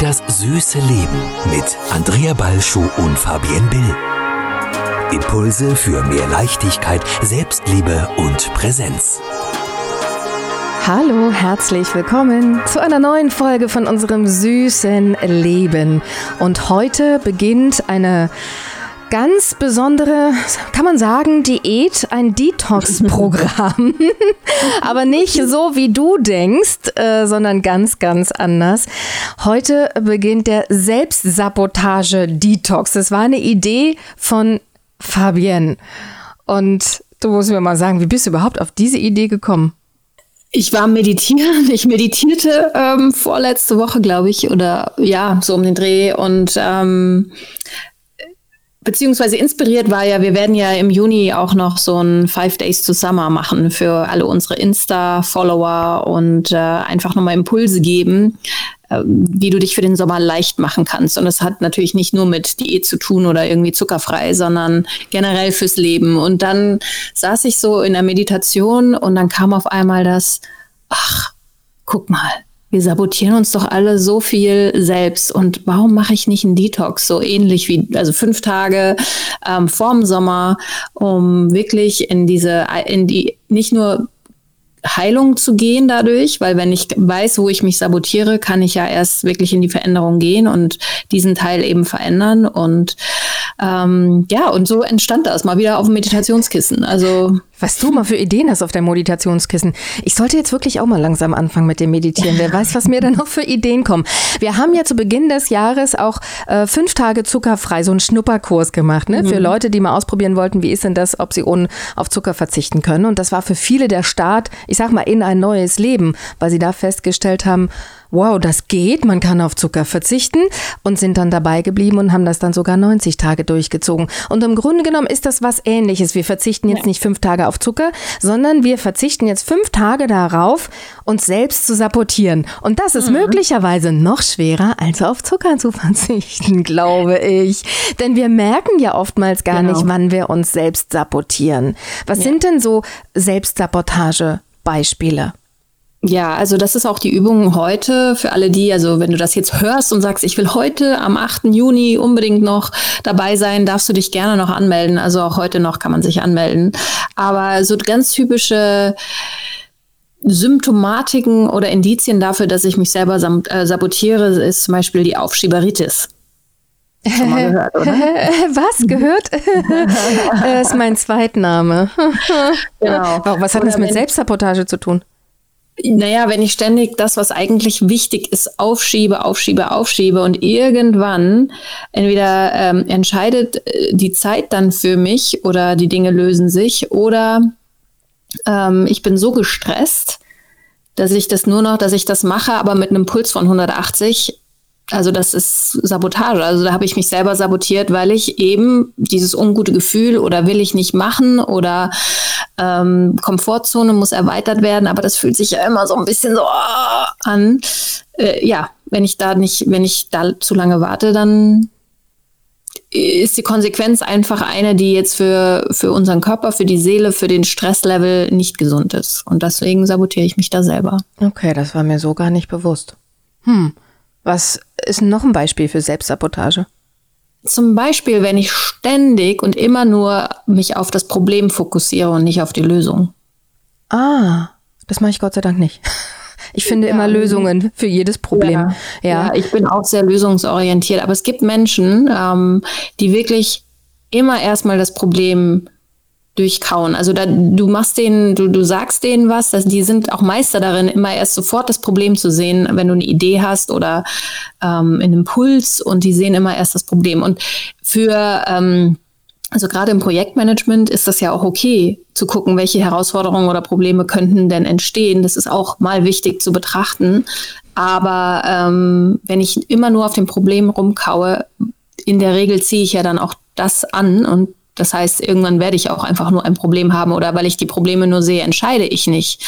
Das süße Leben mit Andrea Balschuh und Fabienne Bill. Impulse für mehr Leichtigkeit, Selbstliebe und Präsenz. Hallo, herzlich willkommen zu einer neuen Folge von unserem süßen Leben. Und heute beginnt eine ganz besondere, kann man sagen, Diät, ein Detox-Programm. Aber nicht so, wie du denkst, äh, sondern ganz, ganz anders. Heute beginnt der Selbstsabotage-Detox. Das war eine Idee von Fabienne. Und du musst mir mal sagen, wie bist du überhaupt auf diese Idee gekommen? Ich war meditieren. Ich meditierte ähm, vorletzte Woche, glaube ich, oder ja, so um den Dreh und ähm, Beziehungsweise inspiriert war ja, wir werden ja im Juni auch noch so ein Five Days to Summer machen für alle unsere Insta-Follower und äh, einfach nochmal Impulse geben, äh, wie du dich für den Sommer leicht machen kannst. Und das hat natürlich nicht nur mit Diät zu tun oder irgendwie zuckerfrei, sondern generell fürs Leben. Und dann saß ich so in der Meditation und dann kam auf einmal das, ach, guck mal, wir sabotieren uns doch alle so viel selbst. Und warum mache ich nicht einen Detox? So ähnlich wie, also fünf Tage ähm, vorm Sommer, um wirklich in diese, in die, nicht nur Heilung zu gehen dadurch, weil wenn ich weiß, wo ich mich sabotiere, kann ich ja erst wirklich in die Veränderung gehen und diesen Teil eben verändern. Und ähm, ja, und so entstand das mal wieder auf dem Meditationskissen. Also was du mal für Ideen hast auf deinem Meditationskissen. Ich sollte jetzt wirklich auch mal langsam anfangen mit dem Meditieren. Wer weiß, was mir da noch für Ideen kommen. Wir haben ja zu Beginn des Jahres auch äh, fünf Tage zuckerfrei, so einen Schnupperkurs gemacht, ne? Mhm. Für Leute, die mal ausprobieren wollten, wie ist denn das, ob sie ohne auf Zucker verzichten können. Und das war für viele der Start, ich sag mal, in ein neues Leben, weil sie da festgestellt haben, wow, das geht, man kann auf Zucker verzichten und sind dann dabei geblieben und haben das dann sogar 90 Tage durchgezogen. Und im Grunde genommen ist das was ähnliches. Wir verzichten jetzt nicht fünf Tage auf Zucker, sondern wir verzichten jetzt fünf Tage darauf, uns selbst zu sabotieren. Und das ist mhm. möglicherweise noch schwerer, als auf Zucker zu verzichten, glaube ich. Denn wir merken ja oftmals gar genau. nicht, wann wir uns selbst sabotieren. Was ja. sind denn so Selbstsabotage-Beispiele? Ja, also das ist auch die Übung heute für alle die, also wenn du das jetzt hörst und sagst, ich will heute am 8. Juni unbedingt noch dabei sein, darfst du dich gerne noch anmelden. Also auch heute noch kann man sich anmelden. Aber so ganz typische Symptomatiken oder Indizien dafür, dass ich mich selber äh, sabotiere, ist zum Beispiel die Aufschieberitis. Gehört, Was gehört? das ist mein Zweitname. genau. Was hat das mit Selbstsabotage zu tun? Naja, wenn ich ständig das, was eigentlich wichtig ist, aufschiebe, aufschiebe, aufschiebe und irgendwann entweder ähm, entscheidet äh, die Zeit dann für mich oder die Dinge lösen sich oder ähm, ich bin so gestresst, dass ich das nur noch, dass ich das mache, aber mit einem Puls von 180 also das ist Sabotage. Also da habe ich mich selber sabotiert, weil ich eben dieses ungute Gefühl oder will ich nicht machen oder ähm, Komfortzone muss erweitert werden, aber das fühlt sich ja immer so ein bisschen so oh, an. Äh, ja, wenn ich da nicht, wenn ich da zu lange warte, dann ist die Konsequenz einfach eine, die jetzt für, für unseren Körper, für die Seele, für den Stresslevel nicht gesund ist. Und deswegen sabotiere ich mich da selber. Okay, das war mir so gar nicht bewusst. Hm. Was ist noch ein Beispiel für Selbstsabotage? Zum Beispiel, wenn ich ständig und immer nur mich auf das Problem fokussiere und nicht auf die Lösung. Ah, das mache ich Gott sei Dank nicht. Ich finde ja. immer Lösungen für jedes Problem. Ja. ja. ja, ich bin auch sehr lösungsorientiert. Aber es gibt Menschen, ähm, die wirklich immer erstmal das Problem durchkauen. Also da, du machst denen, du, du sagst denen was, dass die sind auch Meister darin, immer erst sofort das Problem zu sehen, wenn du eine Idee hast oder ähm, einen Impuls und die sehen immer erst das Problem. Und für ähm, also gerade im Projektmanagement ist das ja auch okay, zu gucken, welche Herausforderungen oder Probleme könnten denn entstehen. Das ist auch mal wichtig zu betrachten. Aber ähm, wenn ich immer nur auf dem Problem rumkaue, in der Regel ziehe ich ja dann auch das an und das heißt, irgendwann werde ich auch einfach nur ein Problem haben oder weil ich die Probleme nur sehe, entscheide ich nicht.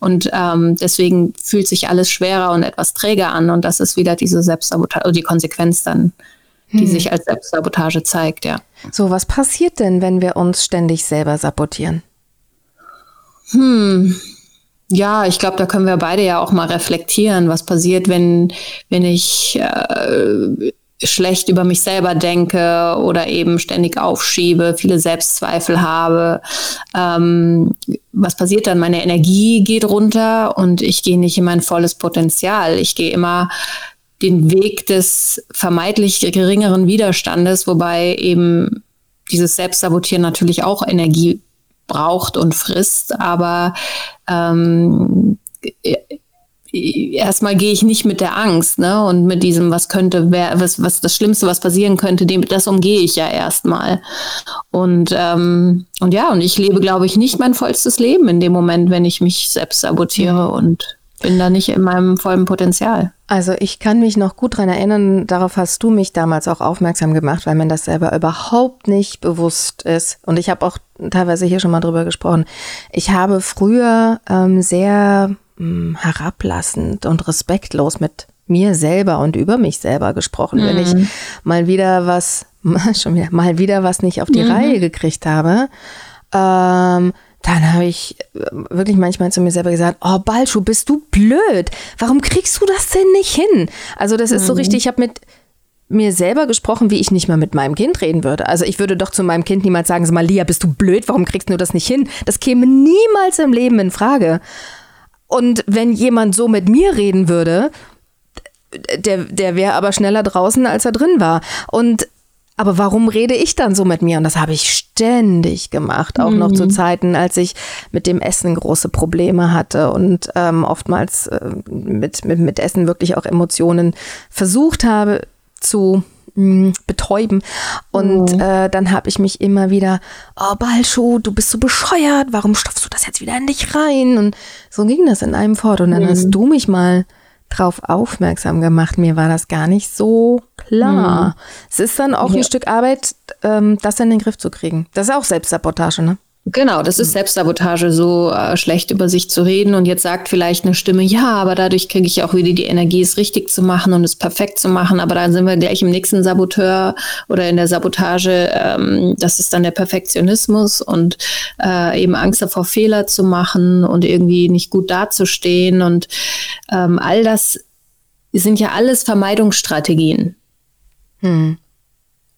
Und ähm, deswegen fühlt sich alles schwerer und etwas träger an. Und das ist wieder diese Selbstsabotage, die Konsequenz dann, die hm. sich als Selbstsabotage zeigt, ja. So, was passiert denn, wenn wir uns ständig selber sabotieren? Hm. Ja, ich glaube, da können wir beide ja auch mal reflektieren, was passiert, wenn, wenn ich äh, schlecht über mich selber denke oder eben ständig aufschiebe, viele Selbstzweifel habe. Ähm, was passiert dann? Meine Energie geht runter und ich gehe nicht in mein volles Potenzial. Ich gehe immer den Weg des vermeintlich geringeren Widerstandes, wobei eben dieses Selbstsabotieren natürlich auch Energie braucht und frisst, aber ähm, erstmal gehe ich nicht mit der Angst, ne? Und mit diesem, was könnte, wer, was, was das Schlimmste, was passieren könnte, dem, das umgehe ich ja erstmal. Und, ähm, und ja, und ich lebe, glaube ich, nicht mein vollstes Leben in dem Moment, wenn ich mich selbst sabotiere und bin da nicht in meinem vollen Potenzial. Also ich kann mich noch gut dran erinnern, darauf hast du mich damals auch aufmerksam gemacht, weil mir das selber überhaupt nicht bewusst ist. Und ich habe auch teilweise hier schon mal drüber gesprochen. Ich habe früher ähm, sehr mh, hm, herablassend und respektlos mit mir selber und über mich selber gesprochen, mhm. wenn ich mhm. mal wieder was, schon wieder, mal wieder was nicht auf die mhm. Reihe gekriegt habe. Ähm, dann habe ich äh, wirklich manchmal zu mir selber gesagt, oh Balschuh, bist du blöd? Warum kriegst du das denn nicht hin? Also das ist so mhm. richtig, ich habe mit mir selber gesprochen, wie ich nicht mal mit meinem Kind reden würde. Also ich würde doch zu meinem Kind niemals sagen, sag mal, Lia, bist du blöd? Warum kriegst du das nicht hin? Das käme niemals im Leben in Frage. Und wenn jemand so mit mir reden würde, der, der wäre aber schneller draußen, als er drin war. Und aber warum rede ich dann so mit mir? Und das habe ich ständig gemacht, auch mhm. noch zu mhm. Zeiten, als ich mit dem Essen große Probleme hatte und ähm, oftmals äh, mit, mit, mit Essen wirklich auch Emotionen versucht habe zu mh, mm, betäuben. Und mhm. äh, dann habe ich mich immer wieder, oh Balschuh, du bist so bescheuert, warum stopfst du das jetzt wieder in dich rein? Und so ging das in einem fort. Und dann mhm. hast du mich mal drauf aufmerksam gemacht. Mir war das gar nicht so klar. Mhm. Es ist dann auch ja. ein Stück Arbeit, ähm, das in den Griff zu kriegen. Das ist auch Selbstsabotage, ne? Genau, das ist Selbstsabotage, so äh, schlecht über sich zu reden. Und jetzt sagt vielleicht eine Stimme, ja, aber dadurch kriege ich auch wieder die Energie, es richtig zu machen und es perfekt zu machen. Aber dann sind wir gleich im nächsten Saboteur oder in der Sabotage. Ähm, das ist dann der Perfektionismus und äh, eben Angst davor, Fehler zu machen und irgendwie nicht gut dazustehen. Und ähm, all das sind ja alles Vermeidungsstrategien. Hm.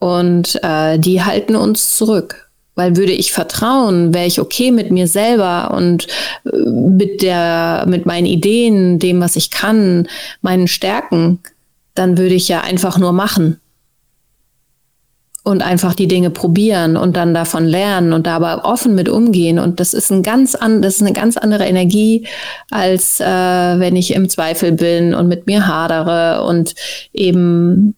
Und äh, die halten uns zurück. Weil würde ich vertrauen, wäre ich okay mit mir selber und äh, mit der, mit meinen Ideen, dem, was ich kann, meinen Stärken, dann würde ich ja einfach nur machen und einfach die Dinge probieren und dann davon lernen und da aber offen mit umgehen. Und das ist ein ganz an, das ist eine ganz andere Energie, als äh, wenn ich im Zweifel bin und mit mir hadere und eben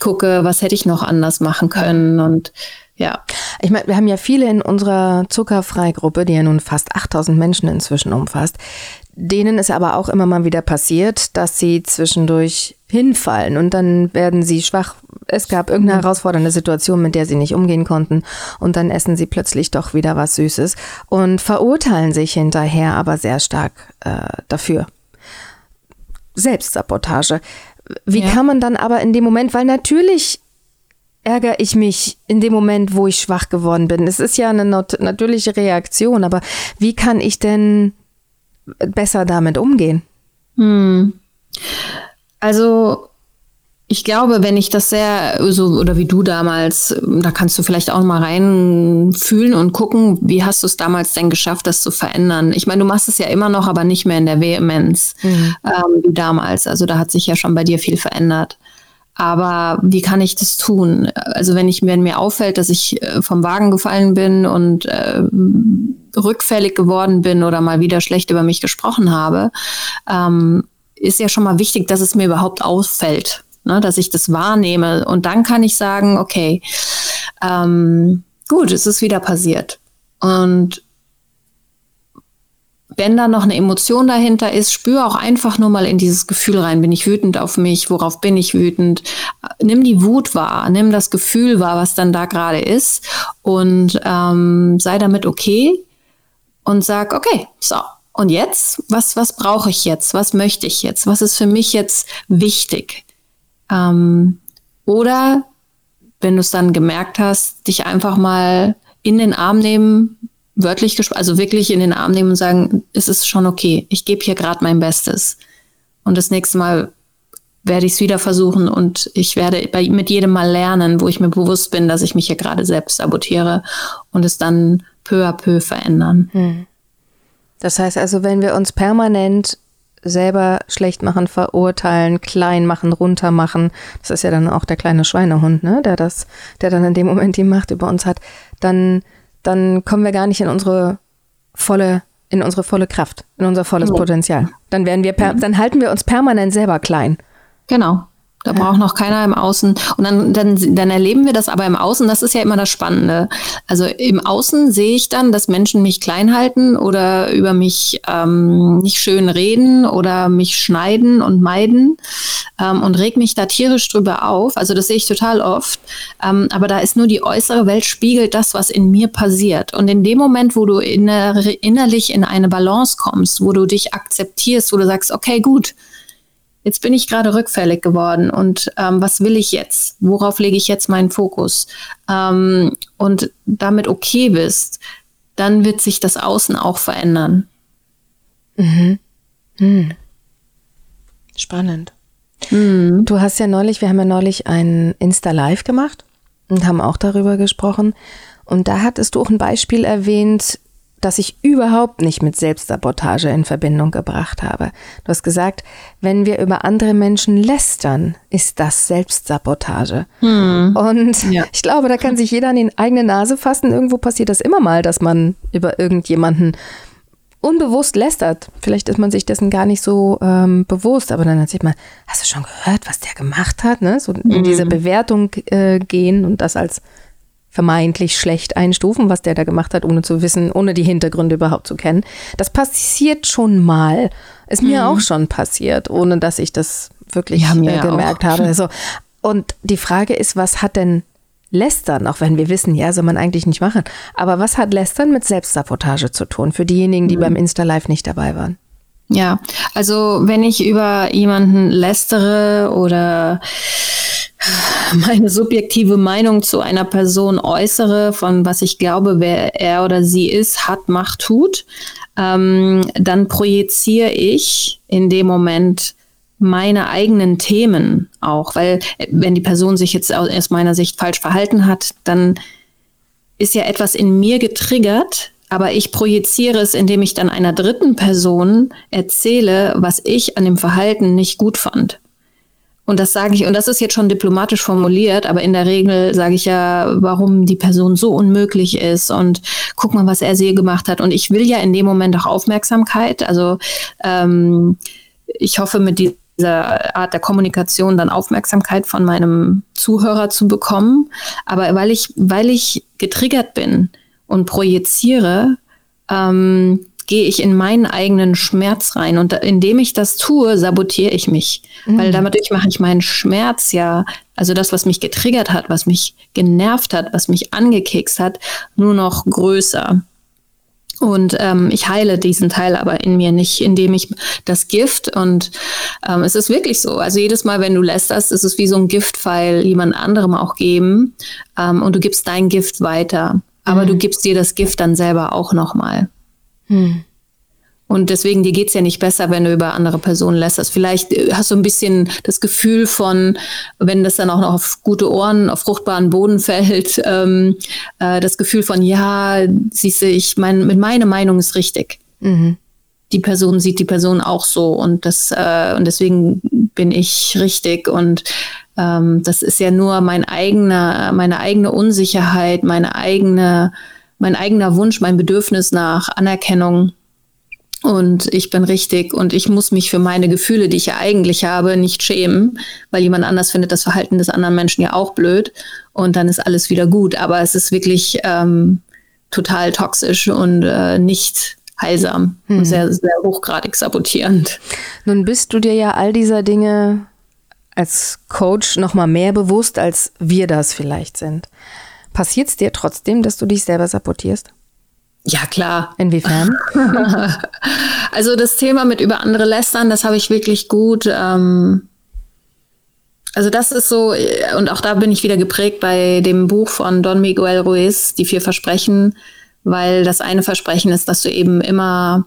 gucke, was hätte ich noch anders machen können und ja. Ich meine, wir haben ja viele in unserer Zuckerfreigruppe, die ja nun fast 8000 Menschen inzwischen umfasst. Denen ist aber auch immer mal wieder passiert, dass sie zwischendurch hinfallen und dann werden sie schwach. Es gab irgendeine mhm. herausfordernde Situation, mit der sie nicht umgehen konnten und dann essen sie plötzlich doch wieder was Süßes und verurteilen sich hinterher aber sehr stark äh, dafür. Selbstsabotage. Wie ja. kann man dann aber in dem Moment, weil natürlich ärgere ich mich in dem Moment, wo ich schwach geworden bin. Es ist ja eine natürliche Reaktion, aber wie kann ich denn besser damit umgehen? Hm. Also ich glaube, wenn ich das sehr so oder wie du damals, da kannst du vielleicht auch mal reinfühlen und gucken, wie hast du es damals denn geschafft, das zu verändern? Ich meine, du machst es ja immer noch, aber nicht mehr in der Vehemenz mhm. ähm, wie damals. Also da hat sich ja schon bei dir viel verändert. Aber wie kann ich das tun? Also wenn ich, wenn mir auffällt, dass ich äh, vom Wagen gefallen bin und äh, rückfällig geworden bin oder mal wieder schlecht über mich gesprochen habe, ähm, ist ja schon mal wichtig, dass es mir überhaupt auffällt, ne? dass ich das wahrnehme. Und dann kann ich sagen, okay, ähm, gut, es ist wieder passiert. Und wenn da noch eine Emotion dahinter ist, spür auch einfach nur mal in dieses Gefühl rein. Bin ich wütend auf mich? Worauf bin ich wütend? Nimm die Wut wahr, nimm das Gefühl wahr, was dann da gerade ist und ähm, sei damit okay und sag, okay, so. Und jetzt, was, was brauche ich jetzt? Was möchte ich jetzt? Was ist für mich jetzt wichtig? Ähm, oder wenn du es dann gemerkt hast, dich einfach mal in den Arm nehmen, wörtlich gesprochen, also wirklich in den Arm nehmen und sagen, es ist schon okay, ich gebe hier gerade mein Bestes. Und das nächste Mal werde ich es wieder versuchen und ich werde bei, mit jedem Mal lernen, wo ich mir bewusst bin, dass ich mich hier gerade selbst sabotiere und es dann peu à peu verändern. Hm. Das heißt also, wenn wir uns permanent selber schlecht machen, verurteilen, klein machen, runter machen, das ist ja dann auch der kleine Schweinehund, ne, der das, der dann in dem Moment die Macht über uns hat, dann, dann kommen wir gar nicht in unsere volle in unsere volle Kraft, in unser volles Potenzial. Dann werden wir, per, dann halten wir uns permanent selber klein. Genau. Da braucht noch keiner im Außen. Und dann, dann, dann erleben wir das aber im Außen. Das ist ja immer das Spannende. Also im Außen sehe ich dann, dass Menschen mich klein halten oder über mich ähm, nicht schön reden oder mich schneiden und meiden ähm, und reg mich da tierisch drüber auf. Also das sehe ich total oft. Ähm, aber da ist nur die äußere Welt spiegelt das, was in mir passiert. Und in dem Moment, wo du inner, innerlich in eine Balance kommst, wo du dich akzeptierst, wo du sagst, okay, gut, jetzt bin ich gerade rückfällig geworden und ähm, was will ich jetzt? Worauf lege ich jetzt meinen Fokus? Ähm, und damit okay bist, dann wird sich das Außen auch verändern. Mhm. Hm. Spannend. Mhm. Du hast ja neulich, wir haben ja neulich ein Insta-Live gemacht und haben auch darüber gesprochen. Und da hattest du auch ein Beispiel erwähnt, das ich überhaupt nicht mit Selbstsabotage in Verbindung gebracht habe. Du hast gesagt, wenn wir über andere Menschen lästern, ist das Selbstsabotage. Hm. Und ja. ich glaube, da kann sich jeder an die eigene Nase fassen. Irgendwo passiert das immer mal, dass man über irgendjemanden unbewusst lästert. Vielleicht ist man sich dessen gar nicht so ähm, bewusst, aber dann sieht man, hast du schon gehört, was der gemacht hat? Ne? So in diese hm. Bewertung äh, gehen und das als vermeintlich schlecht einstufen, was der da gemacht hat, ohne zu wissen, ohne die Hintergründe überhaupt zu kennen. Das passiert schon mal. Ist mir mhm. auch schon passiert, ohne dass ich das wirklich ja, äh, gemerkt auch. habe. Also, und die Frage ist, was hat denn Lästern, auch wenn wir wissen, ja, soll man eigentlich nicht machen. Aber was hat Lästern mit Selbstsabotage zu tun, für diejenigen, die mhm. beim Insta-Live nicht dabei waren? Ja, also wenn ich über jemanden lästere oder meine subjektive Meinung zu einer Person äußere, von was ich glaube, wer er oder sie ist, hat, macht, tut, ähm, dann projiziere ich in dem Moment meine eigenen Themen auch, weil äh, wenn die Person sich jetzt aus meiner Sicht falsch verhalten hat, dann ist ja etwas in mir getriggert, aber ich projiziere es, indem ich dann einer dritten Person erzähle, was ich an dem Verhalten nicht gut fand. Und das sage ich, und das ist jetzt schon diplomatisch formuliert, aber in der Regel sage ich ja, warum die Person so unmöglich ist und guck mal, was er sie gemacht hat. Und ich will ja in dem Moment auch Aufmerksamkeit. Also ähm, ich hoffe, mit dieser Art der Kommunikation dann Aufmerksamkeit von meinem Zuhörer zu bekommen. Aber weil ich, weil ich getriggert bin, und projiziere, ähm, gehe ich in meinen eigenen Schmerz rein. Und indem ich das tue, sabotiere ich mich. Mhm. Weil dadurch mache ich meinen Schmerz ja, also das, was mich getriggert hat, was mich genervt hat, was mich angekekst hat, nur noch größer. Und ähm, ich heile diesen Teil aber in mir nicht, indem ich das Gift und ähm, es ist wirklich so. Also jedes Mal, wenn du lästerst, ist es wie so ein Giftpfeil jemand anderem auch geben ähm, und du gibst dein Gift weiter aber mhm. du gibst dir das Gift dann selber auch nochmal. Mhm. Und deswegen, dir geht's ja nicht besser, wenn du über andere Personen lässt. Vielleicht äh, hast du ein bisschen das Gefühl von, wenn das dann auch noch auf gute Ohren, auf fruchtbaren Boden fällt, ähm, äh, das Gefühl von, ja, siehst du, ich mein, mit meiner Meinung ist richtig. Mhm. Die Person sieht die Person auch so und das äh, und deswegen bin ich richtig und ähm, das ist ja nur mein eigener, meine eigene Unsicherheit, meine eigene, mein eigener Wunsch, mein Bedürfnis nach Anerkennung. Und ich bin richtig und ich muss mich für meine Gefühle, die ich ja eigentlich habe, nicht schämen, weil jemand anders findet das Verhalten des anderen Menschen ja auch blöd und dann ist alles wieder gut. Aber es ist wirklich ähm, total toxisch und äh, nicht heilsam hm. und sehr, sehr hochgradig sabotierend. Nun bist du dir ja all dieser Dinge als Coach noch mal mehr bewusst, als wir das vielleicht sind. Passiert es dir trotzdem, dass du dich selber sabotierst? Ja, klar. Inwiefern? also das Thema mit über andere lästern, das habe ich wirklich gut. Ähm, also das ist so, und auch da bin ich wieder geprägt bei dem Buch von Don Miguel Ruiz, Die vier Versprechen, weil das eine Versprechen ist, dass du eben immer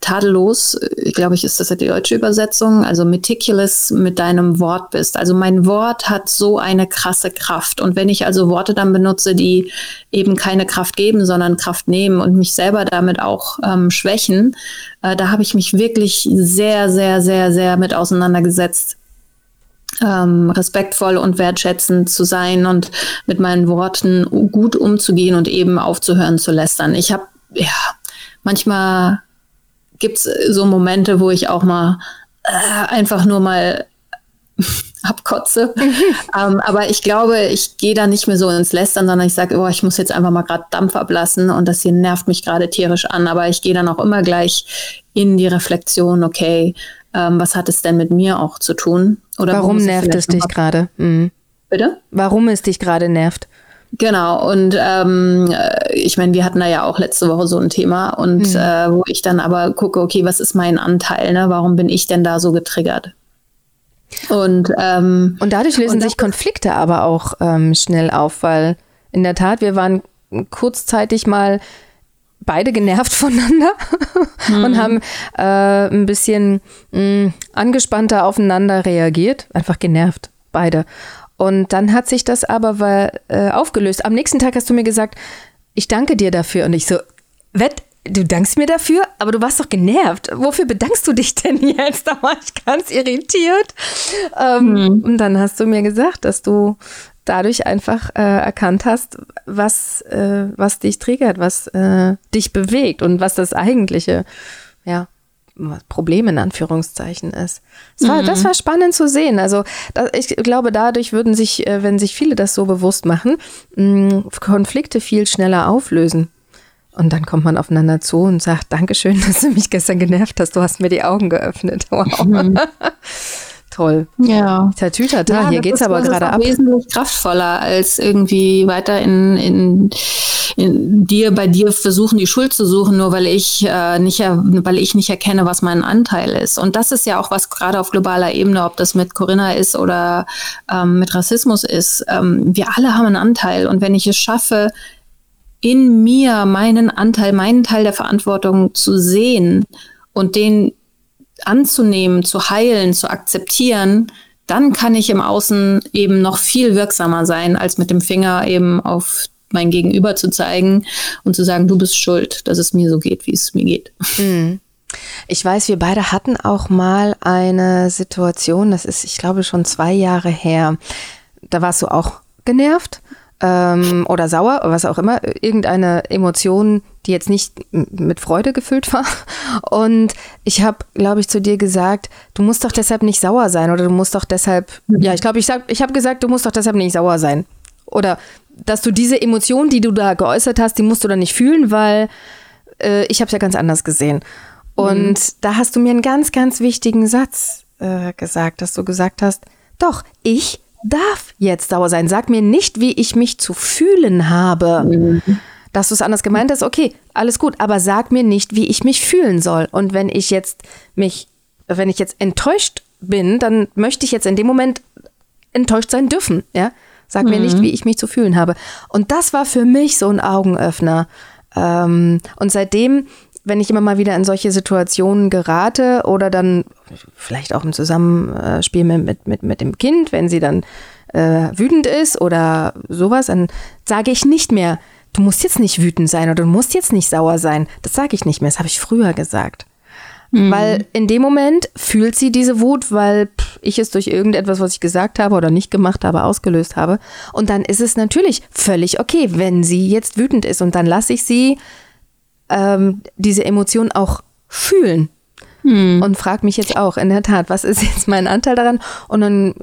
tadellos, glaube ich, ist das die deutsche Übersetzung, also meticulous mit deinem Wort bist. Also mein Wort hat so eine krasse Kraft. Und wenn ich also Worte dann benutze, die eben keine Kraft geben, sondern Kraft nehmen und mich selber damit auch ähm, schwächen, äh, da habe ich mich wirklich sehr, sehr, sehr, sehr mit auseinandergesetzt. Ähm, respektvoll und wertschätzend zu sein und mit meinen Worten gut umzugehen und eben aufzuhören zu lästern. Ich habe ja manchmal gibt es so Momente, wo ich auch mal äh, einfach nur mal abkotze. ähm, aber ich glaube, ich gehe da nicht mehr so ins Lästern, sondern ich sage, oh, ich muss jetzt einfach mal gerade Dampf ablassen und das hier nervt mich gerade tierisch an. Aber ich gehe dann auch immer gleich in die Reflexion, okay, ähm, was hat es denn mit mir auch zu tun? Oder warum nervt es dich gerade? Mhm. Bitte? Warum es dich gerade nervt? Genau, und ähm, ich meine, wir hatten da ja auch letzte Woche so ein Thema und mhm. äh, wo ich dann aber gucke, okay, was ist mein Anteil, ne? Warum bin ich denn da so getriggert? Und, ähm, und dadurch lösen und sich Konflikte aber auch ähm, schnell auf, weil in der Tat, wir waren kurzzeitig mal beide genervt voneinander mhm. und haben äh, ein bisschen mh, mm, angespannter aufeinander reagiert. Einfach genervt, beide. Und dann hat sich das aber weil, äh, aufgelöst. Am nächsten Tag hast du mir gesagt, ich danke dir dafür. Und ich so, wett, du dankst mir dafür, aber du warst doch genervt. Wofür bedankst du dich denn jetzt? Da war ich ganz irritiert. Ähm, mhm. Und dann hast du mir gesagt, dass du dadurch einfach äh, erkannt hast, was, äh, was dich triggert, was äh, dich bewegt und was das eigentliche, ja, Problem in Anführungszeichen ist. Das war, mhm. das war spannend zu sehen. Also das, ich glaube, dadurch würden sich, äh, wenn sich viele das so bewusst machen, mh, Konflikte viel schneller auflösen. Und dann kommt man aufeinander zu und sagt, Dankeschön, dass du mich gestern genervt hast. Du hast mir die Augen geöffnet. Wow. Mhm. Toll. Ja. Tatütata, ja, hier geht's aber gerade ab. wesentlich kraftvoller als irgendwie weiter in, in, in dir, bei dir versuchen, die Schuld zu suchen, nur weil ich, äh, nicht, weil ich nicht erkenne, was mein Anteil ist. Und das ist ja auch was gerade auf globaler Ebene, ob das mit Corinna ist oder ähm, mit Rassismus ist. Ähm, wir alle haben einen Anteil. Und wenn ich es schaffe, in mir meinen Anteil, meinen Teil der Verantwortung zu sehen und den anzunehmen, zu heilen, zu akzeptieren, dann kann ich im Außen eben noch viel wirksamer sein, als mit dem Finger eben auf mein Gegenüber zu zeigen und zu sagen, du bist schuld, dass es mir so geht, wie es mir geht. Mhm. Ich weiß, wir beide hatten auch mal eine Situation, das ist, ich glaube, schon zwei Jahre her. Da warst du auch genervt ähm, oder sauer, was auch immer, irgendeine Emotion, die jetzt nicht mit Freude gefüllt war. Und ich habe, glaube ich, zu dir gesagt, du musst doch deshalb nicht sauer sein oder du musst doch deshalb, mhm. ja, ich glaube, ich, sag, ich habe gesagt, du musst doch deshalb nicht sauer sein. Oder dass du diese Emotion, die du da geäußert hast, die musst du dann nicht fühlen, weil äh, ich habe es ja ganz anders gesehen. Und mhm. da hast du mir einen ganz, ganz wichtigen Satz äh, gesagt, dass du gesagt hast, doch, ich darf jetzt sauer sein. Sag mir nicht, wie ich mich zu fühlen habe. Mhm. Dass du es anders gemeint hast, okay, alles gut, aber sag mir nicht, wie ich mich fühlen soll. Und wenn ich jetzt mich, wenn ich jetzt enttäuscht bin, dann möchte ich jetzt in dem Moment enttäuscht sein dürfen, ja. Sag mhm. mir nicht, mhm. wie ich mich zu fühlen habe. Und das war für mich so ein Augenöffner. Ähm, und seitdem wenn ich immer mal wieder in solche Situationen gerate oder dann vielleicht auch im Zusammenspiel mit, mit, mit dem Kind, wenn sie dann äh, wütend ist oder sowas, dann sage ich nicht mehr, du musst jetzt nicht wütend sein oder du musst jetzt nicht sauer sein. Das sage ich nicht mehr, das habe ich früher gesagt. Mhm. Weil in dem Moment fühlt sie diese Wut, weil ich es durch irgendetwas, was ich gesagt habe oder nicht gemacht habe, ausgelöst habe. Und dann ist es natürlich völlig okay, wenn sie jetzt wütend ist. Und dann lasse ich sie ähm, diese Emotion auch fühlen. Hm. Und frag mich jetzt auch, in der Tat, was ist jetzt mein Anteil daran? Und dann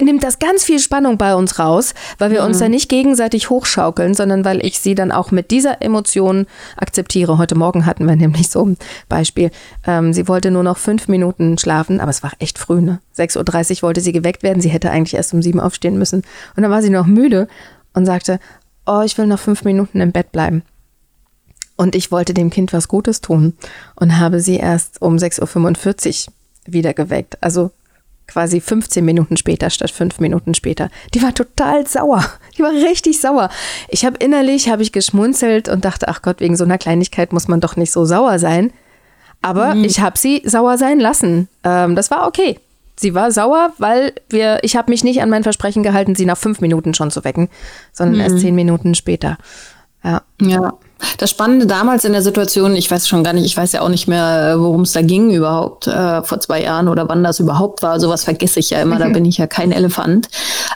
nimmt das ganz viel Spannung bei uns raus, weil wir mhm. uns da nicht gegenseitig hochschaukeln, sondern weil ich sie dann auch mit dieser Emotion akzeptiere. Heute Morgen hatten wir nämlich so ein Beispiel. Ähm, sie wollte nur noch fünf Minuten schlafen, aber es war echt früh, ne? 6.30 Uhr wollte sie geweckt werden. Sie hätte eigentlich erst um sieben aufstehen müssen. Und dann war sie noch müde und sagte, oh, ich will noch fünf Minuten im Bett bleiben. Und ich wollte dem Kind was Gutes tun und habe sie erst um 6.45 Uhr wieder geweckt. Also quasi 15 Minuten später statt fünf Minuten später. Die war total sauer. Die war richtig sauer. Ich habe innerlich, habe ich geschmunzelt und dachte, ach Gott, wegen so einer Kleinigkeit muss man doch nicht so sauer sein. Aber mhm. ich habe sie sauer sein lassen. Ähm, das war okay. Sie war sauer, weil wir, ich habe mich nicht an mein Versprechen gehalten, sie nach fünf Minuten schon zu wecken, sondern mhm. erst zehn Minuten später. Ja. Ja. Das Spannende damals in der Situation, ich weiß schon gar nicht, ich weiß ja auch nicht mehr, worum es da ging überhaupt, äh, vor zwei Jahren oder wann das überhaupt war. Sowas vergesse ich ja immer, da bin ich ja kein Elefant.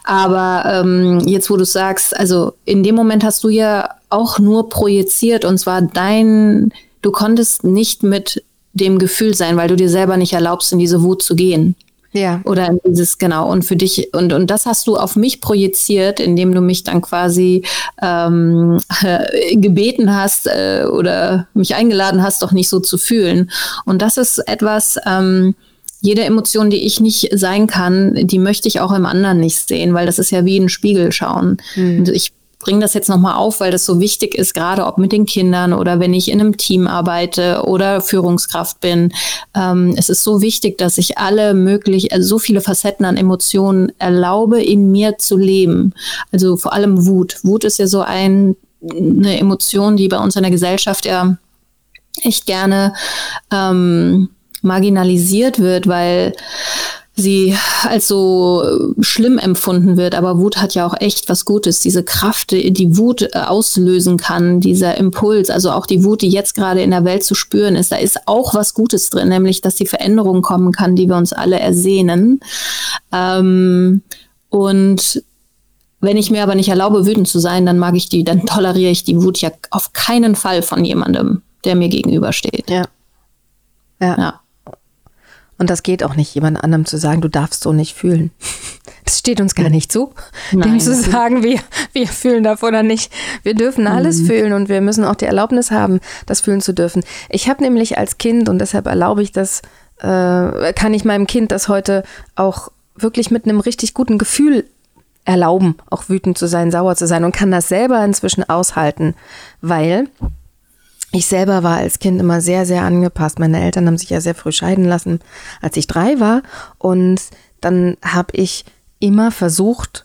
Aber ähm, jetzt, wo du sagst, also in dem Moment hast du ja auch nur projiziert und zwar dein, du konntest nicht mit dem Gefühl sein, weil du dir selber nicht erlaubst, in diese Wut zu gehen. Ja. Oder in dieses, genau, und für dich, und, und das hast du auf mich projiziert, indem du mich dann quasi ähm, äh, gebeten hast äh, oder mich eingeladen hast, doch nicht so zu fühlen. Und das ist etwas, ähm, jede Emotion, die ich nicht sein kann, die möchte ich auch im anderen nicht sehen, weil das ist ja wie ein Spiegel schauen. Mhm. Und ich bringe das jetzt nochmal auf, weil das so wichtig ist, gerade ob mit den Kindern oder wenn ich in einem Team arbeite oder Führungskraft bin. Ähm, es ist so wichtig, dass ich alle möglich, also so viele Facetten an Emotionen erlaube, in mir zu leben. Also vor allem Wut. Wut ist ja so ein, eine Emotion, die bei uns in der Gesellschaft ja echt gerne ähm, marginalisiert wird, weil sie als so äh, schlimm empfunden wird. Aber Wut hat ja auch echt was Gutes. Diese Kraft, die Wut äh, auslösen kann, dieser Impuls, also auch die Wut, die jetzt gerade in der Welt zu spüren ist, da ist auch was Gutes drin, nämlich dass die Veränderung kommen kann, die wir uns alle ersehnen. Ähm, und wenn ich mir aber nicht erlaube, wütend zu sein, dann mag ich die, dann toleriere ich die Wut ja auf keinen Fall von jemandem, der mir gegenübersteht. Ja. Ja. ja. Und das geht auch nicht, jemand anderem zu sagen, du darfst so nicht fühlen. Das steht uns gar nicht zu, Nein. dem zu sagen, wir, wir fühlen darf oder nicht. Wir dürfen alles mhm. fühlen und wir müssen auch die Erlaubnis haben, das fühlen zu dürfen. Ich habe nämlich als Kind, und deshalb erlaube ich das, äh, kann ich meinem Kind das heute auch wirklich mit einem richtig guten Gefühl erlauben, auch wütend zu sein, sauer zu sein und kann das selber inzwischen aushalten, weil ich selber war als Kind immer sehr, sehr angepasst. Meine Eltern haben sich ja sehr früh scheiden lassen, als ich drei war. Und dann habe ich immer versucht,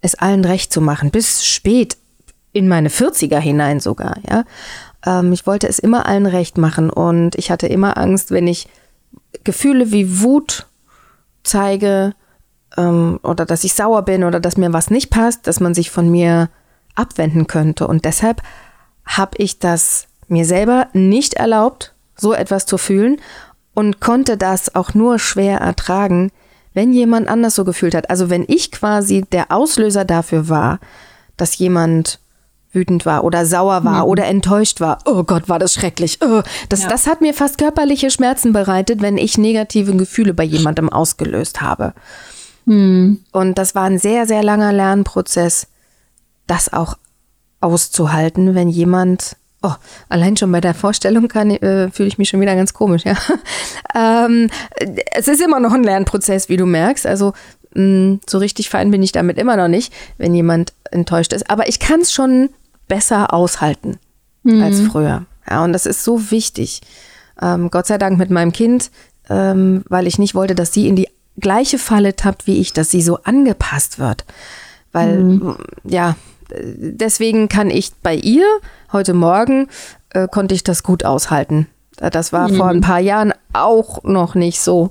es allen recht zu machen, bis spät in meine 40er hinein sogar, ja. Ähm, ich wollte es immer allen recht machen und ich hatte immer Angst, wenn ich Gefühle wie Wut zeige ähm, oder dass ich sauer bin oder dass mir was nicht passt, dass man sich von mir abwenden könnte. Und deshalb habe ich das mir selber nicht erlaubt, so etwas zu fühlen und konnte das auch nur schwer ertragen, wenn jemand anders so gefühlt hat. Also wenn ich quasi der Auslöser dafür war, dass jemand wütend war oder sauer war mhm. oder enttäuscht war. Oh Gott, war das schrecklich. Oh, das, ja. das hat mir fast körperliche Schmerzen bereitet, wenn ich negative Gefühle bei jemandem ausgelöst habe. Mhm. Und das war ein sehr, sehr langer Lernprozess, das auch auszuhalten, wenn jemand Oh, allein schon bei der Vorstellung äh, fühle ich mich schon wieder ganz komisch, ja. ähm, es ist immer noch ein Lernprozess, wie du merkst. Also mh, mm, so richtig fein bin ich damit immer noch nicht, wenn jemand enttäuscht ist. Aber ich kann es schon besser aushalten mhm. als früher. Ja, und das ist so wichtig. Ähm, Gott sei Dank mit meinem Kind, ähm, weil ich nicht wollte, dass sie in die gleiche Falle tappt wie ich, dass sie so angepasst wird. Weil, mhm. ja, deswegen kann ich bei ihr heute Morgen äh, konnte ich das gut aushalten. Das war mhm. vor ein paar Jahren auch noch nicht so.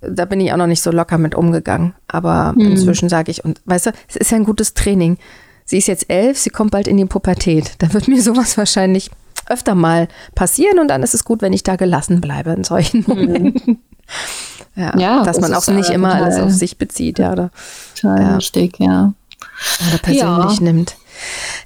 Da bin ich auch noch nicht so locker mit umgegangen. Aber mhm. inzwischen sage ich, und weißt du, es ist ja ein gutes Training. Sie ist jetzt elf, sie kommt bald in die Pubertät. Da wird mir sowas wahrscheinlich öfter mal passieren und dann ist es gut, wenn ich da gelassen bleibe in solchen mhm. Momenten. Mhm. Ja, ja, dass man auch nicht immer alles auf sich bezieht, ja. Oder, total ja. richtig, ja. Oder persönlich ja. nimmt.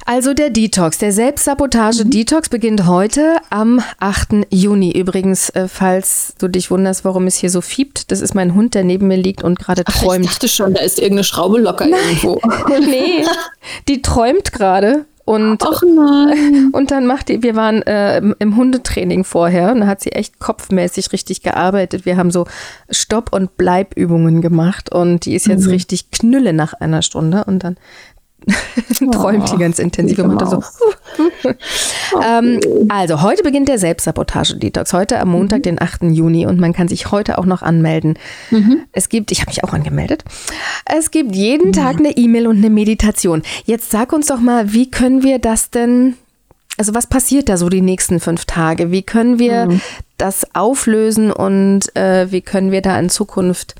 Also der Detox, der Selbstsabotage-Detox mhm. beginnt heute am 8. Juni. Übrigens, äh, falls du dich wunderst, warum es hier so fiebt, das ist mein Hund, der neben mir liegt und gerade träumt. Ich dachte schon, da ist irgendeine Schraube locker Nein. irgendwo. nee, die träumt gerade. Und, Ach nein. und dann macht die, wir waren äh, im Hundetraining vorher und da hat sie echt kopfmäßig richtig gearbeitet. Wir haben so Stopp- und Bleibübungen gemacht und die ist jetzt mhm. richtig knülle nach einer Stunde und dann träumt die ganz intensiv und macht so. ähm, also, heute beginnt der Selbstsabotage-Detox. Heute am Montag, mhm. den 8. Juni. Und man kann sich heute auch noch anmelden. Mhm. Es gibt, ich habe mich auch angemeldet. Es gibt jeden mhm. Tag eine E-Mail und eine Meditation. Jetzt sag uns doch mal, wie können wir das denn also was passiert da so die nächsten fünf Tage? Wie können wir mhm. das auflösen und äh, wie können wir da in Zukunft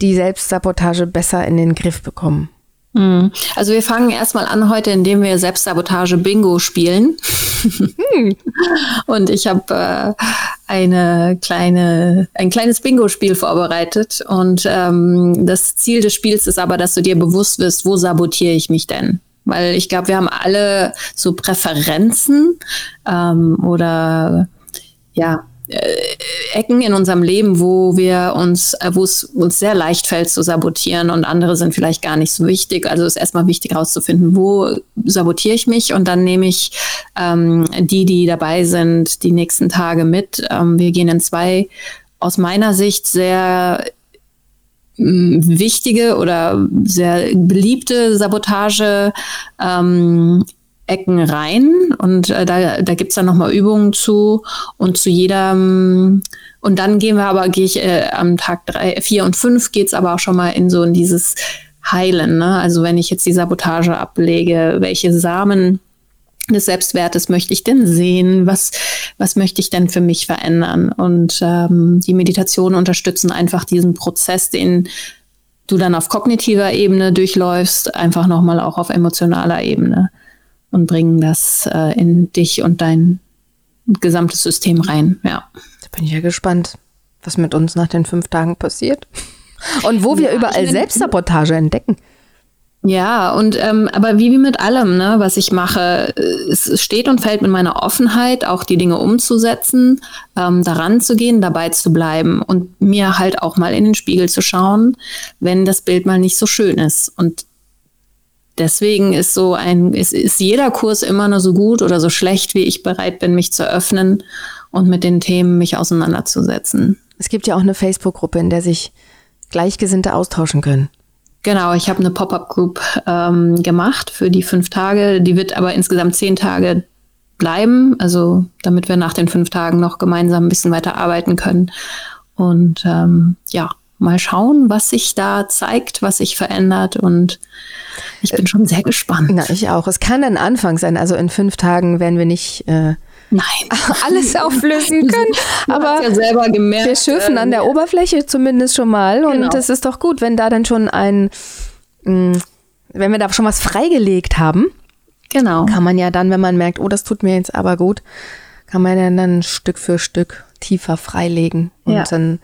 die Selbstsabotage besser in den Griff bekommen? Mhm. Also wir fangen erstmal an heute, indem wir Selbstsabotage Bingo spielen. Hm. Und ich habe äh, eine kleine, ein kleines Bingo-Spiel vorbereitet. Und ähm, das Ziel des Spiels ist aber, dass du dir bewusst wirst, wo sabotiere ich mich denn? Weil ich glaube, wir haben alle so Präferenzen ähm, oder ja, Ecken in unserem Leben, wo wir uns, äh, wo es uns sehr leicht fällt zu sabotieren und andere sind vielleicht gar nicht so wichtig. Also ist erstmal wichtig herauszufinden, wo sabotiere ich mich und dann nehme ich ähm, die, die dabei sind, die nächsten Tage mit. Ähm, wir gehen in zwei aus meiner Sicht sehr wichtige oder sehr beliebte Sabotage ähm, Ecken rein und äh, da, da gibt es dann nochmal Übungen zu und zu jedem und dann gehen wir aber, gehe ich äh, am Tag drei, vier und fünf geht's aber auch schon mal in so in dieses Heilen. Ne? Also wenn ich jetzt die Sabotage ablege, welche Samen des Selbstwertes möchte ich denn sehen? Was, was möchte ich denn für mich verändern? Und ähm, die Meditationen unterstützen einfach diesen Prozess, den du dann auf kognitiver Ebene durchläufst, einfach nochmal auch auf emotionaler Ebene und bringen das äh, in dich und dein gesamtes System rein. Ja. Da bin ich ja gespannt, was mit uns nach den fünf Tagen passiert. Und wo wir ja, überall Selbstsabotage entdecken. Ja, und ähm, aber wie, wie mit allem, ne, was ich mache, es steht und fällt mit meiner Offenheit, auch die Dinge umzusetzen, ähm, daran zu gehen, dabei zu bleiben und mir halt auch mal in den Spiegel zu schauen, wenn das Bild mal nicht so schön ist. Und deswegen ist so ein, ist, ist jeder Kurs immer nur so gut oder so schlecht, wie ich bereit bin, mich zu öffnen und mit den Themen mich auseinanderzusetzen. Es gibt ja auch eine Facebook-Gruppe, in der sich Gleichgesinnte austauschen können. Genau, ich habe eine Pop-up-Group ähm, gemacht für die fünf Tage. Die wird aber insgesamt zehn Tage bleiben, also damit wir nach den fünf Tagen noch gemeinsam ein bisschen weiter arbeiten können. Und ähm, ja, mal schauen, was sich da zeigt, was sich verändert. Und ich bin schon sehr gespannt. Na, ich auch. Es kann ein Anfang sein. Also in fünf Tagen werden wir nicht äh, Nein. alles auflösen können. Aber ja gemerkt, wir schürfen an der äh, Oberfläche zumindest schon mal. Genau. Und es ist doch gut, wenn da dann schon ein, mm, wenn wir da schon was freigelegt haben. Genau. Kann man ja dann, wenn man merkt, oh, das tut mir jetzt aber gut, kann man ja dann Stück für Stück tiefer freilegen und ja. dann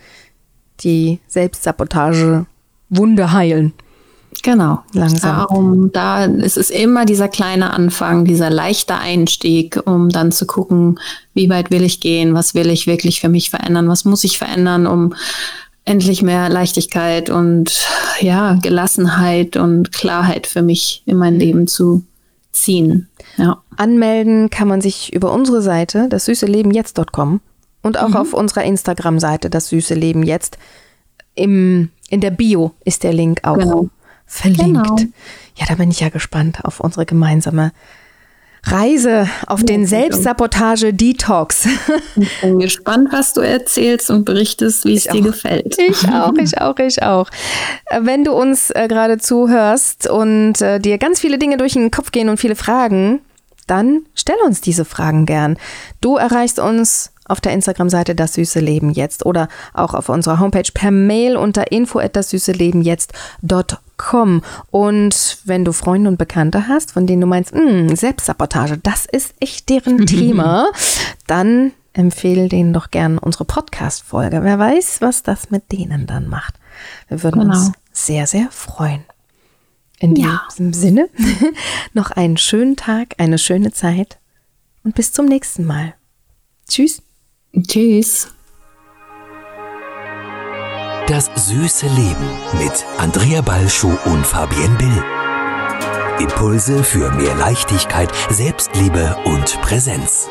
die Selbstsabotage Wunde heilen. Genau. Langsam. Darum, da ist es immer dieser kleine Anfang, dieser leichte Einstieg, um dann zu gucken, wie weit will ich gehen, was will ich wirklich für mich verändern, was muss ich verändern, um endlich mehr Leichtigkeit und ja, Gelassenheit und Klarheit für mich in mein Leben zu ziehen. Ja. Anmelden kann man sich über unsere Seite, das süße Leben jetzt.com und auch mhm. auf unserer Instagram-Seite, das süße Leben jetzt. Im, in der Bio ist der Link auch. Genau verlinkt. Genau. Ja, da bin ich ja gespannt auf unsere gemeinsame Reise auf den Selbstsabotage-Detox. Ich bin gespannt, was du erzählst und berichtest, wie es dir gefällt. Ich auch, ich auch, ich auch. Wenn du uns äh, gerade zuhörst und äh, dir ganz viele Dinge durch den Kopf gehen und viele Fragen, dann stell uns diese Fragen gern. Du erreichst uns auf der Instagram-Seite Das Süße Leben jetzt oder auch auf unserer Homepage per Mail unter info at das süße Leben jetzt.com. Und wenn du Freunde und Bekannte hast, von denen du meinst, hm, Selbstsabotage, das ist echt deren Thema, dann empfehle denen doch gern unsere Podcast-Folge. Wer weiß, was das mit denen dann macht. Wir würden genau. uns sehr, sehr freuen. In ja. diesem Sinne, noch einen schönen Tag, eine schöne Zeit und bis zum nächsten Mal. Tschüss. Tschüss. Das süße Leben mit Andrea Balschuh und Fabienne Bill. Impulse für mehr Leichtigkeit, Selbstliebe und Präsenz.